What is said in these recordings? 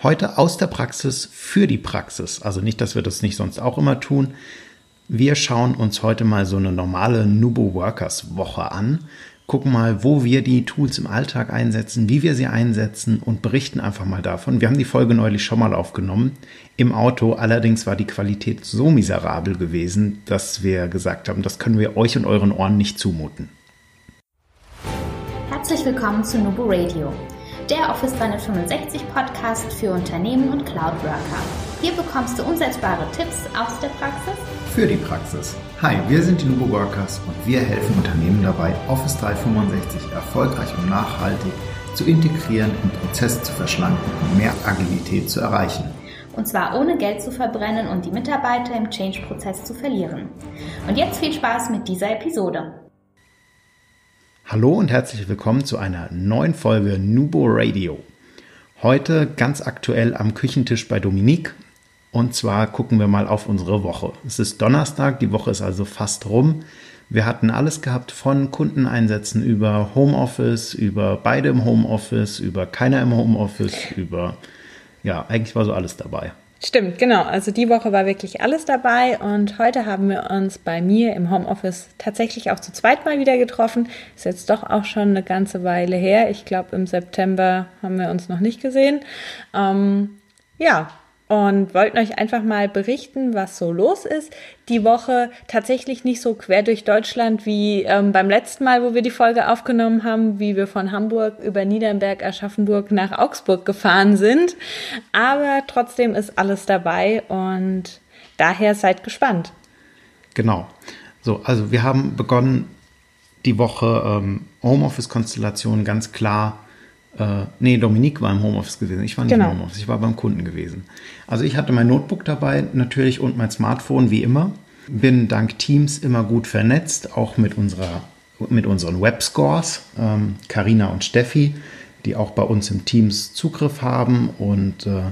Heute aus der Praxis für die Praxis. Also nicht, dass wir das nicht sonst auch immer tun. Wir schauen uns heute mal so eine normale Nubo Workers Woche an, gucken mal, wo wir die Tools im Alltag einsetzen, wie wir sie einsetzen und berichten einfach mal davon. Wir haben die Folge neulich schon mal aufgenommen im Auto. Allerdings war die Qualität so miserabel gewesen, dass wir gesagt haben, das können wir euch und euren Ohren nicht zumuten. Herzlich willkommen zu Nubo Radio der Office 365 Podcast für Unternehmen und Cloud Worker. Hier bekommst du umsetzbare Tipps aus der Praxis für die Praxis. Hi, wir sind die Nubo Workers und wir helfen Unternehmen dabei, Office 365 erfolgreich und nachhaltig zu integrieren, den Prozess zu verschlanken und mehr Agilität zu erreichen. Und zwar ohne Geld zu verbrennen und die Mitarbeiter im Change-Prozess zu verlieren. Und jetzt viel Spaß mit dieser Episode. Hallo und herzlich willkommen zu einer neuen Folge Nubo Radio. Heute ganz aktuell am Küchentisch bei Dominique. Und zwar gucken wir mal auf unsere Woche. Es ist Donnerstag, die Woche ist also fast rum. Wir hatten alles gehabt von Kundeneinsätzen über Homeoffice, über beide im Homeoffice, über keiner im Homeoffice, über, ja, eigentlich war so alles dabei. Stimmt, genau. Also die Woche war wirklich alles dabei und heute haben wir uns bei mir im Homeoffice tatsächlich auch zu zweit mal wieder getroffen. Ist jetzt doch auch schon eine ganze Weile her. Ich glaube, im September haben wir uns noch nicht gesehen. Ähm, ja, und wollten euch einfach mal berichten, was so los ist. Die Woche tatsächlich nicht so quer durch Deutschland wie ähm, beim letzten Mal, wo wir die Folge aufgenommen haben, wie wir von Hamburg über Niedernberg, Aschaffenburg nach Augsburg gefahren sind. Aber trotzdem ist alles dabei und daher seid gespannt. Genau. So, also wir haben begonnen die Woche ähm, Homeoffice-Konstellation ganz klar äh, nee, Dominique war im Homeoffice gewesen. Ich war nicht genau. im Homeoffice, ich war beim Kunden gewesen. Also ich hatte mein Notebook dabei natürlich und mein Smartphone wie immer. Bin dank Teams immer gut vernetzt, auch mit, unserer, mit unseren Webscores. Karina ähm, und Steffi, die auch bei uns im Teams Zugriff haben und äh,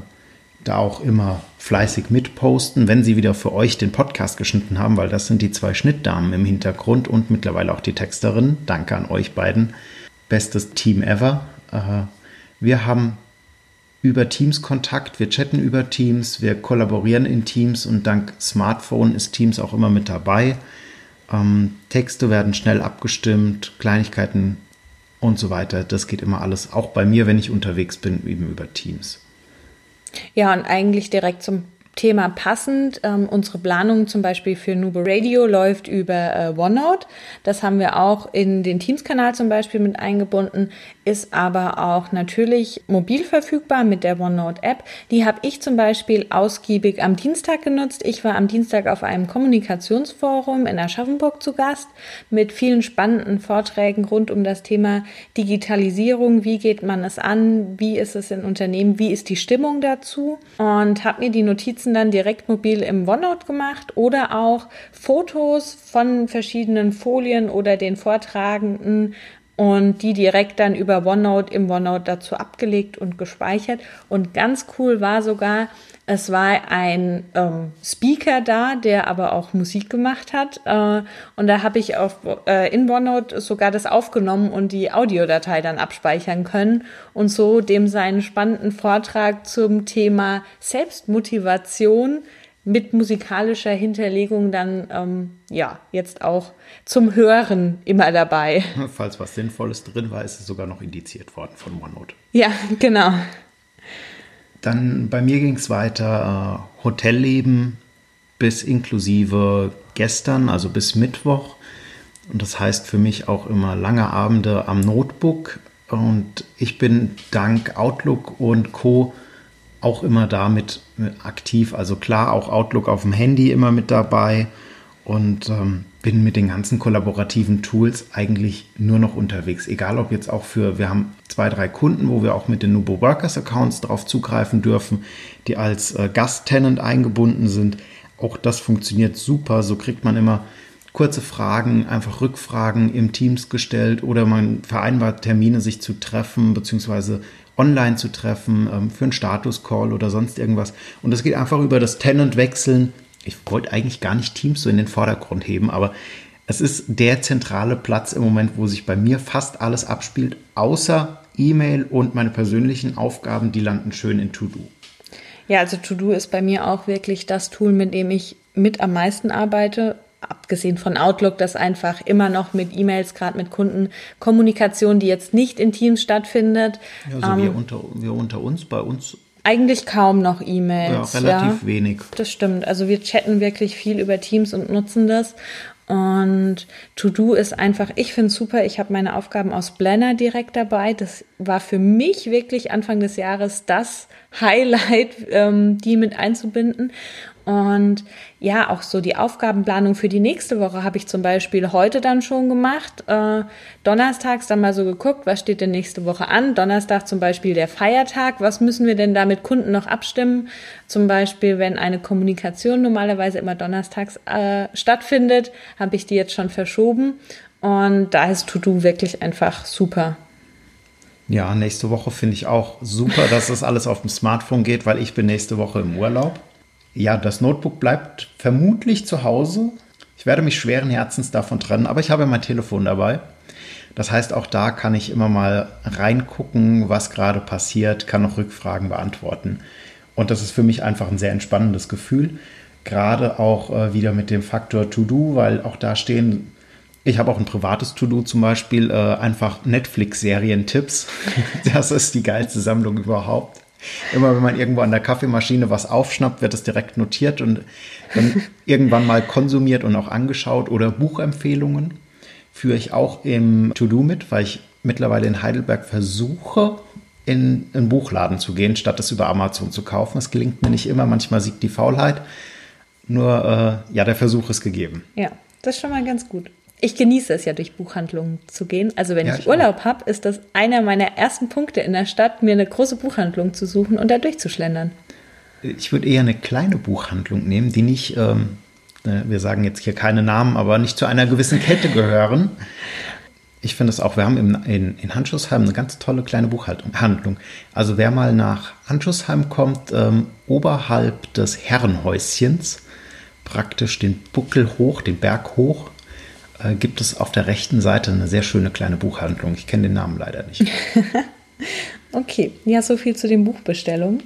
da auch immer fleißig mitposten, wenn sie wieder für euch den Podcast geschnitten haben, weil das sind die zwei Schnittdamen im Hintergrund und mittlerweile auch die Texterin. Danke an euch beiden. Bestes Team ever. Wir haben über Teams Kontakt, wir chatten über Teams, wir kollaborieren in Teams und dank Smartphone ist Teams auch immer mit dabei. Ähm, Texte werden schnell abgestimmt, Kleinigkeiten und so weiter. Das geht immer alles, auch bei mir, wenn ich unterwegs bin, eben über Teams. Ja, und eigentlich direkt zum Thema passend. Ähm, unsere Planung zum Beispiel für Nubo Radio läuft über äh, OneNote. Das haben wir auch in den Teams-Kanal zum Beispiel mit eingebunden, ist aber auch natürlich mobil verfügbar mit der OneNote-App. Die habe ich zum Beispiel ausgiebig am Dienstag genutzt. Ich war am Dienstag auf einem Kommunikationsforum in Aschaffenburg zu Gast mit vielen spannenden Vorträgen rund um das Thema Digitalisierung. Wie geht man es an? Wie ist es in Unternehmen? Wie ist die Stimmung dazu? Und habe mir die Notizen Notizen dann direkt mobil im OneNote gemacht oder auch Fotos von verschiedenen Folien oder den Vortragenden und die direkt dann über OneNote im OneNote dazu abgelegt und gespeichert. Und ganz cool war sogar, es war ein ähm, Speaker da, der aber auch Musik gemacht hat. Äh, und da habe ich auf, äh, in OneNote sogar das aufgenommen und die Audiodatei dann abspeichern können und so dem seinen spannenden Vortrag zum Thema Selbstmotivation mit musikalischer Hinterlegung dann ähm, ja jetzt auch zum Hören immer dabei. Falls was Sinnvolles drin war, ist es sogar noch indiziert worden von OneNote. Ja, genau. Dann bei mir ging es weiter äh, Hotelleben bis inklusive gestern, also bis Mittwoch. Und das heißt für mich auch immer lange Abende am Notebook. Und ich bin dank Outlook und Co auch immer damit aktiv. Also klar, auch Outlook auf dem Handy immer mit dabei und ähm, bin mit den ganzen kollaborativen Tools eigentlich nur noch unterwegs. Egal ob jetzt auch für, wir haben zwei, drei Kunden, wo wir auch mit den Nubo Workers Accounts darauf zugreifen dürfen, die als äh, Gasttenant eingebunden sind. Auch das funktioniert super. So kriegt man immer kurze Fragen, einfach Rückfragen im Teams gestellt oder man vereinbart Termine, sich zu treffen, beziehungsweise online zu treffen, ähm, für einen Status-Call oder sonst irgendwas. Und das geht einfach über das Tenant-Wechseln. Ich wollte eigentlich gar nicht Teams so in den Vordergrund heben, aber es ist der zentrale Platz im Moment, wo sich bei mir fast alles abspielt, außer E-Mail und meine persönlichen Aufgaben, die landen schön in To-Do. Ja, also To-Do ist bei mir auch wirklich das Tool, mit dem ich mit am meisten arbeite. Abgesehen von Outlook, das einfach immer noch mit E-Mails, gerade mit Kunden, Kommunikation, die jetzt nicht in Teams stattfindet. Ja, also ähm, wir, unter, wir unter uns, bei uns eigentlich kaum noch E-Mails. Ja, relativ ja. wenig. Das stimmt. Also wir chatten wirklich viel über Teams und nutzen das. Und To-Do ist einfach, ich finde es super. Ich habe meine Aufgaben aus Blender direkt dabei. Das war für mich wirklich Anfang des Jahres das Highlight, ähm, die mit einzubinden. Und ja, auch so die Aufgabenplanung für die nächste Woche habe ich zum Beispiel heute dann schon gemacht. Äh, donnerstags dann mal so geguckt, was steht denn nächste Woche an? Donnerstag zum Beispiel der Feiertag. Was müssen wir denn da mit Kunden noch abstimmen? Zum Beispiel, wenn eine Kommunikation normalerweise immer donnerstags äh, stattfindet, habe ich die jetzt schon verschoben. Und da ist To-Do wirklich einfach super. Ja, nächste Woche finde ich auch super, dass das alles auf dem Smartphone geht, weil ich bin nächste Woche im Urlaub. Ja, das Notebook bleibt vermutlich zu Hause. Ich werde mich schweren Herzens davon trennen, aber ich habe mein Telefon dabei. Das heißt, auch da kann ich immer mal reingucken, was gerade passiert, kann auch Rückfragen beantworten. Und das ist für mich einfach ein sehr entspannendes Gefühl. Gerade auch äh, wieder mit dem Faktor To-Do, weil auch da stehen, ich habe auch ein privates To-Do zum Beispiel, äh, einfach Netflix-Serien-Tipps. das ist die geilste Sammlung überhaupt. Immer wenn man irgendwo an der Kaffeemaschine was aufschnappt, wird es direkt notiert und dann irgendwann mal konsumiert und auch angeschaut. Oder Buchempfehlungen führe ich auch im To-Do mit, weil ich mittlerweile in Heidelberg versuche, in einen Buchladen zu gehen, statt es über Amazon zu kaufen. Das gelingt mir nicht immer, manchmal siegt die Faulheit. Nur, äh, ja, der Versuch ist gegeben. Ja, das ist schon mal ganz gut ich genieße es ja, durch Buchhandlungen zu gehen. Also wenn ja, ich, Urlaub habe, ist das einer meiner ersten Punkte in der Stadt, mir eine große Buchhandlung zu suchen und da durchzuschlendern. Ich würde eher eine kleine Buchhandlung nehmen, die nicht, ähm, äh, wir sagen jetzt hier keine Namen, aber nicht zu einer gewissen Kette gehören. Ich finde es auch, wir haben in, in, in Handschussheim eine ganz tolle kleine Buchhandlung. Also wer mal nach Handschussheim kommt, ähm, oberhalb des Herrenhäuschens, praktisch den Buckel hoch, den Berg hoch, äh, gibt es auf der rechten Seite eine sehr schöne kleine Buchhandlung. Ich kenne den Namen leider nicht. okay, ja, so viel zu den Buchbestellungen.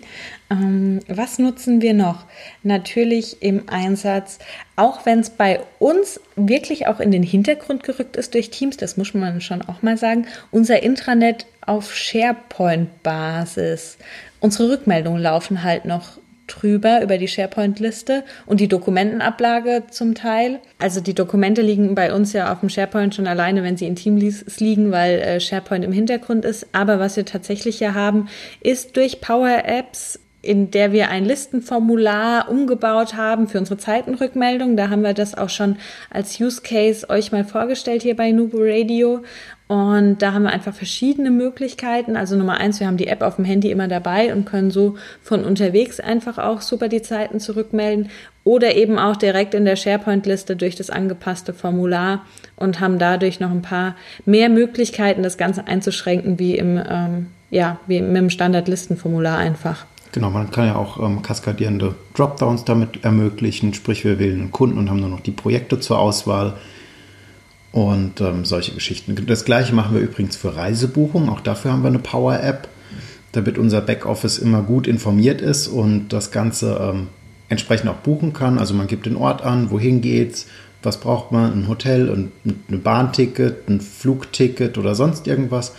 Ähm, was nutzen wir noch? Natürlich im Einsatz, auch wenn es bei uns wirklich auch in den Hintergrund gerückt ist durch Teams, das muss man schon auch mal sagen, unser Intranet auf SharePoint-Basis. Unsere Rückmeldungen laufen halt noch drüber über die SharePoint-Liste und die Dokumentenablage zum Teil. Also die Dokumente liegen bei uns ja auf dem SharePoint schon alleine, wenn sie in Teamleads liegen, weil äh, SharePoint im Hintergrund ist. Aber was wir tatsächlich ja haben, ist durch Power Apps in der wir ein Listenformular umgebaut haben für unsere Zeitenrückmeldung. Da haben wir das auch schon als Use Case euch mal vorgestellt hier bei Nubo Radio. Und da haben wir einfach verschiedene Möglichkeiten. Also Nummer eins, wir haben die App auf dem Handy immer dabei und können so von unterwegs einfach auch super die Zeiten zurückmelden. Oder eben auch direkt in der SharePoint-Liste durch das angepasste Formular und haben dadurch noch ein paar mehr Möglichkeiten, das Ganze einzuschränken, wie im, ähm, ja, wie mit dem Standard-Listenformular einfach. Genau, man kann ja auch ähm, kaskadierende Dropdowns damit ermöglichen, sprich wir wählen einen Kunden und haben nur noch die Projekte zur Auswahl und ähm, solche Geschichten. Das gleiche machen wir übrigens für Reisebuchungen. Auch dafür haben wir eine Power-App, damit unser Backoffice immer gut informiert ist und das Ganze ähm, entsprechend auch buchen kann. Also man gibt den Ort an, wohin geht's, was braucht man, ein Hotel, und ein Bahnticket, ein Flugticket oder sonst irgendwas.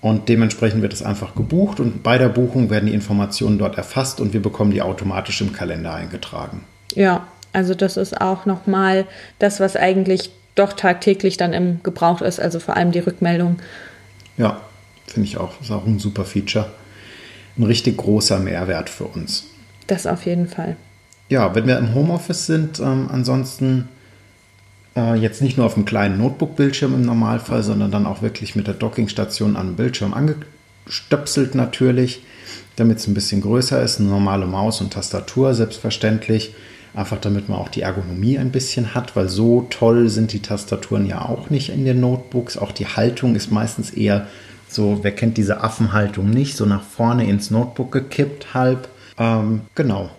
Und dementsprechend wird es einfach gebucht und bei der Buchung werden die Informationen dort erfasst und wir bekommen die automatisch im Kalender eingetragen. Ja, also das ist auch nochmal das, was eigentlich doch tagtäglich dann im Gebrauch ist, also vor allem die Rückmeldung. Ja, finde ich auch. Ist auch ein super Feature. Ein richtig großer Mehrwert für uns. Das auf jeden Fall. Ja, wenn wir im Homeoffice sind, ähm, ansonsten jetzt nicht nur auf einem kleinen Notebook-Bildschirm im Normalfall, sondern dann auch wirklich mit der Dockingstation an den Bildschirm angestöpselt natürlich, damit es ein bisschen größer ist. Eine normale Maus und Tastatur selbstverständlich. Einfach damit man auch die Ergonomie ein bisschen hat, weil so toll sind die Tastaturen ja auch nicht in den Notebooks. Auch die Haltung ist meistens eher so, wer kennt diese Affenhaltung nicht, so nach vorne ins Notebook gekippt halb. Ähm, genau.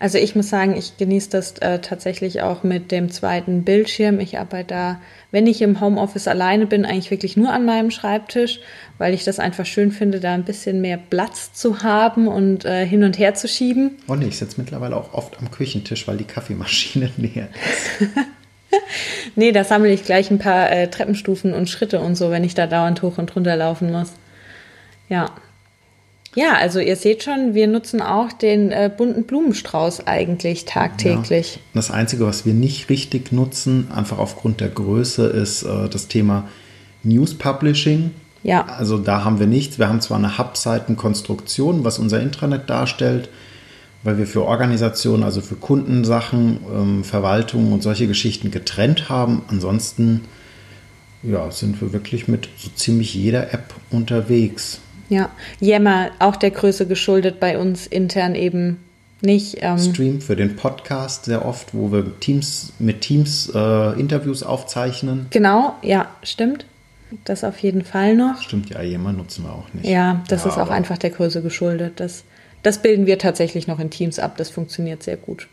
Also ich muss sagen, ich genieße das äh, tatsächlich auch mit dem zweiten Bildschirm. Ich arbeite da, wenn ich im Homeoffice alleine bin, eigentlich wirklich nur an meinem Schreibtisch, weil ich das einfach schön finde, da ein bisschen mehr Platz zu haben und äh, hin und her zu schieben. Und ich sitze mittlerweile auch oft am Küchentisch, weil die Kaffeemaschine leer ist. nee, da sammle ich gleich ein paar äh, Treppenstufen und Schritte und so, wenn ich da dauernd hoch und runter laufen muss. Ja, ja, also ihr seht schon, wir nutzen auch den äh, bunten Blumenstrauß eigentlich tagtäglich. Ja. Das Einzige, was wir nicht richtig nutzen, einfach aufgrund der Größe, ist äh, das Thema News Publishing. Ja. Also da haben wir nichts. Wir haben zwar eine Hub-Seitenkonstruktion, was unser Intranet darstellt, weil wir für Organisationen, also für Kundensachen, ähm, Verwaltung und solche Geschichten getrennt haben. Ansonsten ja, sind wir wirklich mit so ziemlich jeder App unterwegs. Ja, Yammer auch der Größe geschuldet bei uns intern eben nicht. Ähm Stream für den Podcast sehr oft, wo wir Teams mit Teams äh, Interviews aufzeichnen. Genau, ja, stimmt. Das auf jeden Fall noch. Stimmt, ja, Yammer nutzen wir auch nicht. Ja, das ja, ist auch einfach der Größe geschuldet. Das, das bilden wir tatsächlich noch in Teams ab. Das funktioniert sehr gut.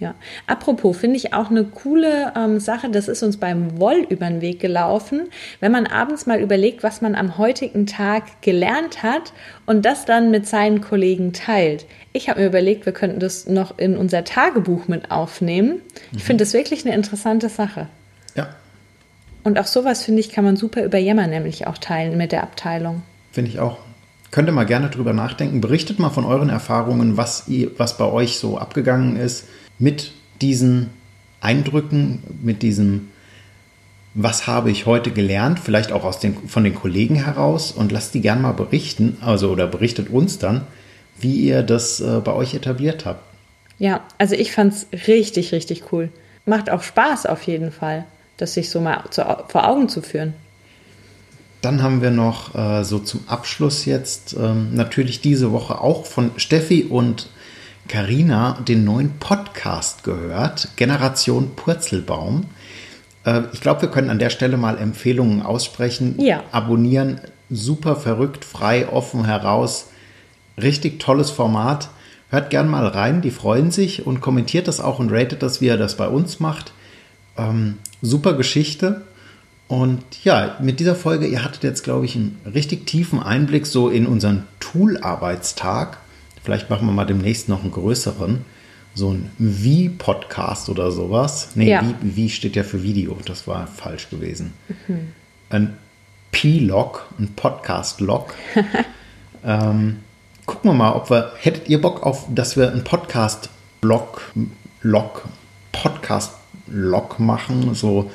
Ja, apropos, finde ich auch eine coole ähm, Sache, das ist uns beim Woll über den Weg gelaufen, wenn man abends mal überlegt, was man am heutigen Tag gelernt hat und das dann mit seinen Kollegen teilt. Ich habe mir überlegt, wir könnten das noch in unser Tagebuch mit aufnehmen. Ich mhm. finde das wirklich eine interessante Sache. Ja. Und auch sowas, finde ich, kann man super über Yammer nämlich auch teilen mit der Abteilung. Finde ich auch. Könnt ihr mal gerne drüber nachdenken. Berichtet mal von euren Erfahrungen, was, ihr, was bei euch so abgegangen ist mit diesen Eindrücken, mit diesem, was habe ich heute gelernt, vielleicht auch aus den, von den Kollegen heraus und lasst die gerne mal berichten, also oder berichtet uns dann, wie ihr das äh, bei euch etabliert habt. Ja, also ich fand es richtig, richtig cool. Macht auch Spaß auf jeden Fall, das sich so mal zu, vor Augen zu führen. Dann haben wir noch äh, so zum Abschluss jetzt ähm, natürlich diese Woche auch von Steffi und Carina den neuen Podcast gehört, Generation Purzelbaum. Äh, ich glaube, wir können an der Stelle mal Empfehlungen aussprechen. Ja. Abonnieren, super verrückt, frei, offen heraus. Richtig tolles Format. Hört gern mal rein, die freuen sich und kommentiert das auch und ratet das, wie er das bei uns macht. Ähm, super Geschichte. Und ja, mit dieser Folge, ihr hattet jetzt, glaube ich, einen richtig tiefen Einblick so in unseren Tool-Arbeitstag. Vielleicht machen wir mal demnächst noch einen größeren. So ein Wie-Podcast oder sowas. Nee, ja. wie, wie steht ja für Video. Das war falsch gewesen. Mhm. Ein P-Log, ein Podcast-Log. ähm, gucken wir mal, ob wir. Hättet ihr Bock auf, dass wir einen Podcast-Blog, Log, Podcast-Log machen? So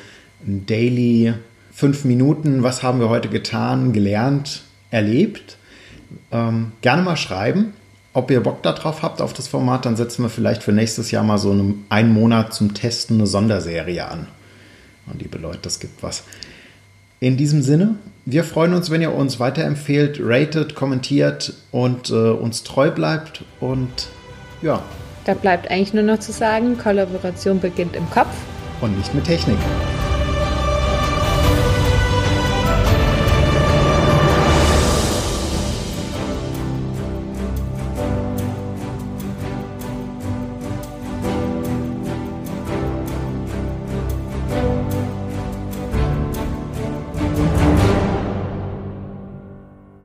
ein Daily, fünf Minuten. Was haben wir heute getan, gelernt, erlebt? Ähm, gerne mal schreiben ob ihr Bock darauf habt, auf das Format, dann setzen wir vielleicht für nächstes Jahr mal so einen, einen Monat zum Testen eine Sonderserie an. Und liebe Leute, das gibt was. In diesem Sinne, wir freuen uns, wenn ihr uns weiterempfehlt, ratet, kommentiert und äh, uns treu bleibt. Und ja. Da bleibt eigentlich nur noch zu sagen, Kollaboration beginnt im Kopf. Und nicht mit Technik.